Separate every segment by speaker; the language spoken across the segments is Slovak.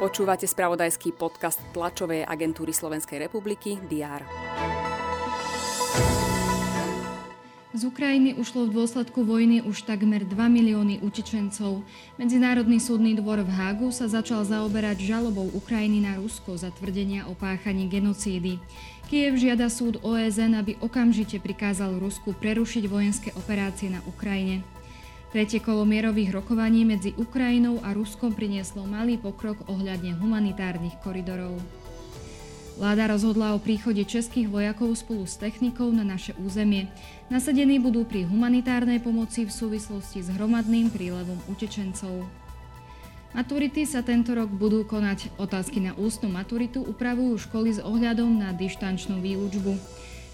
Speaker 1: Počúvate spravodajský podcast tlačovej agentúry Slovenskej republiky DR.
Speaker 2: Z Ukrajiny ušlo v dôsledku vojny už takmer 2 milióny utečencov. Medzinárodný súdny dvor v Hágu sa začal zaoberať žalobou Ukrajiny na Rusko za tvrdenia o páchaní genocídy. Kiev žiada súd OSN, aby okamžite prikázal Rusku prerušiť vojenské operácie na Ukrajine. Tretie kolo mierových rokovaní medzi Ukrajinou a Ruskom prinieslo malý pokrok ohľadne humanitárnych koridorov. Vláda rozhodla o príchode českých vojakov spolu s technikou na naše územie. Nasadení budú pri humanitárnej pomoci v súvislosti s hromadným prílevom utečencov. Maturity sa tento rok budú konať. Otázky na ústnu maturitu upravujú školy s ohľadom na dištančnú výučbu.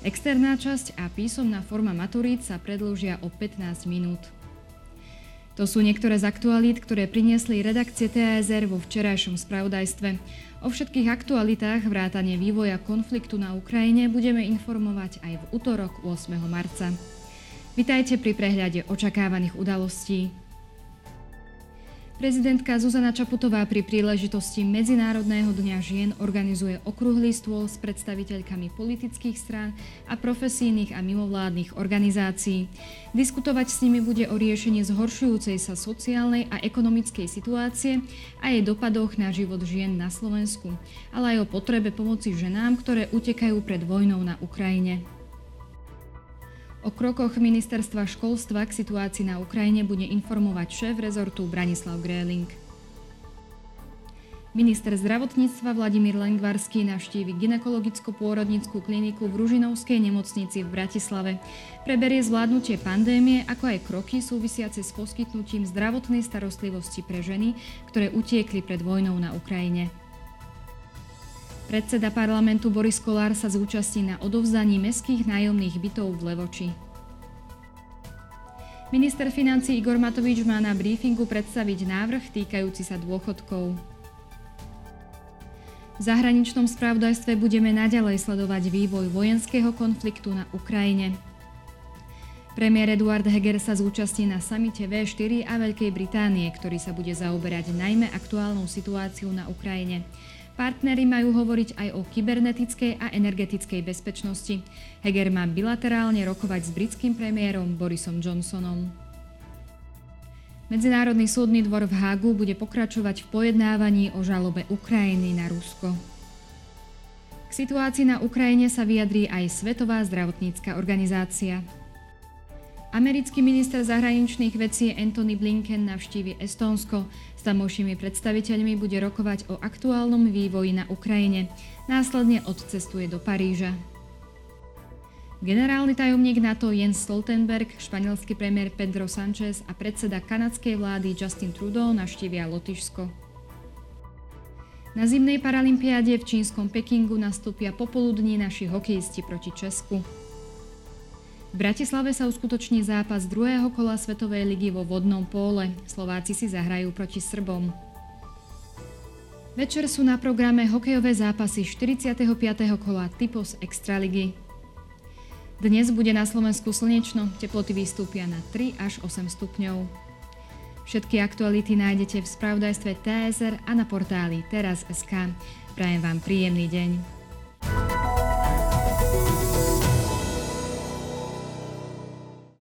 Speaker 2: Externá časť a písomná forma maturít sa predlžia o 15 minút. To sú niektoré z aktualít, ktoré priniesli redakcie TASR vo včerajšom spravodajstve. O všetkých aktualitách vrátane vývoja konfliktu na Ukrajine budeme informovať aj v útorok 8. marca. Vitajte pri prehľade očakávaných udalostí. Prezidentka Zuzana Čaputová pri príležitosti Medzinárodného dňa žien organizuje okrúhly stôl s predstaviteľkami politických strán a profesijných a mimovládnych organizácií. Diskutovať s nimi bude o riešení zhoršujúcej sa sociálnej a ekonomickej situácie a jej dopadoch na život žien na Slovensku, ale aj o potrebe pomoci ženám, ktoré utekajú pred vojnou na Ukrajine. O krokoch ministerstva školstva k situácii na Ukrajine bude informovať šéf rezortu Branislav Gréling. Minister zdravotníctva Vladimír Lengvarský navštívi ginekologicko-pôrodnickú kliniku v Ružinovskej nemocnici v Bratislave. Preberie zvládnutie pandémie, ako aj kroky súvisiace s poskytnutím zdravotnej starostlivosti pre ženy, ktoré utiekli pred vojnou na Ukrajine. Predseda parlamentu Boris Kolár sa zúčastní na odovzdaní mestských nájomných bytov v Levoči. Minister financí Igor Matovič má na briefingu predstaviť návrh týkajúci sa dôchodkov. V zahraničnom správdajstve budeme naďalej sledovať vývoj vojenského konfliktu na Ukrajine. Premiér Eduard Heger sa zúčastní na samite V4 a Veľkej Británie, ktorý sa bude zaoberať najmä aktuálnou situáciou na Ukrajine. Partnery majú hovoriť aj o kybernetickej a energetickej bezpečnosti. Heger má bilaterálne rokovať s britským premiérom Borisom Johnsonom. Medzinárodný súdny dvor v Hágu bude pokračovať v pojednávaní o žalobe Ukrajiny na Rusko. K situácii na Ukrajine sa vyjadrí aj Svetová zdravotnícka organizácia. Americký minister zahraničných vecí Anthony Blinken navštívi Estónsko. S tamojšími predstaviteľmi bude rokovať o aktuálnom vývoji na Ukrajine. Následne odcestuje do Paríža. Generálny tajomník NATO Jens Stoltenberg, španielský premiér Pedro Sanchez a predseda kanadskej vlády Justin Trudeau navštívia Lotyšsko. Na zimnej paralympiáde v čínskom Pekingu nastúpia popoludní naši hokejisti proti Česku. V Bratislave sa uskutoční zápas druhého kola Svetovej ligy vo vodnom póle. Slováci si zahrajú proti Srbom. Večer sú na programe hokejové zápasy 45. kola Typos Extraligy. Dnes bude na Slovensku slnečno, teploty vystúpia na 3 až 8 stupňov. Všetky aktuality nájdete v spravodajstve TSR a na portáli teraz.sk. Prajem vám príjemný deň.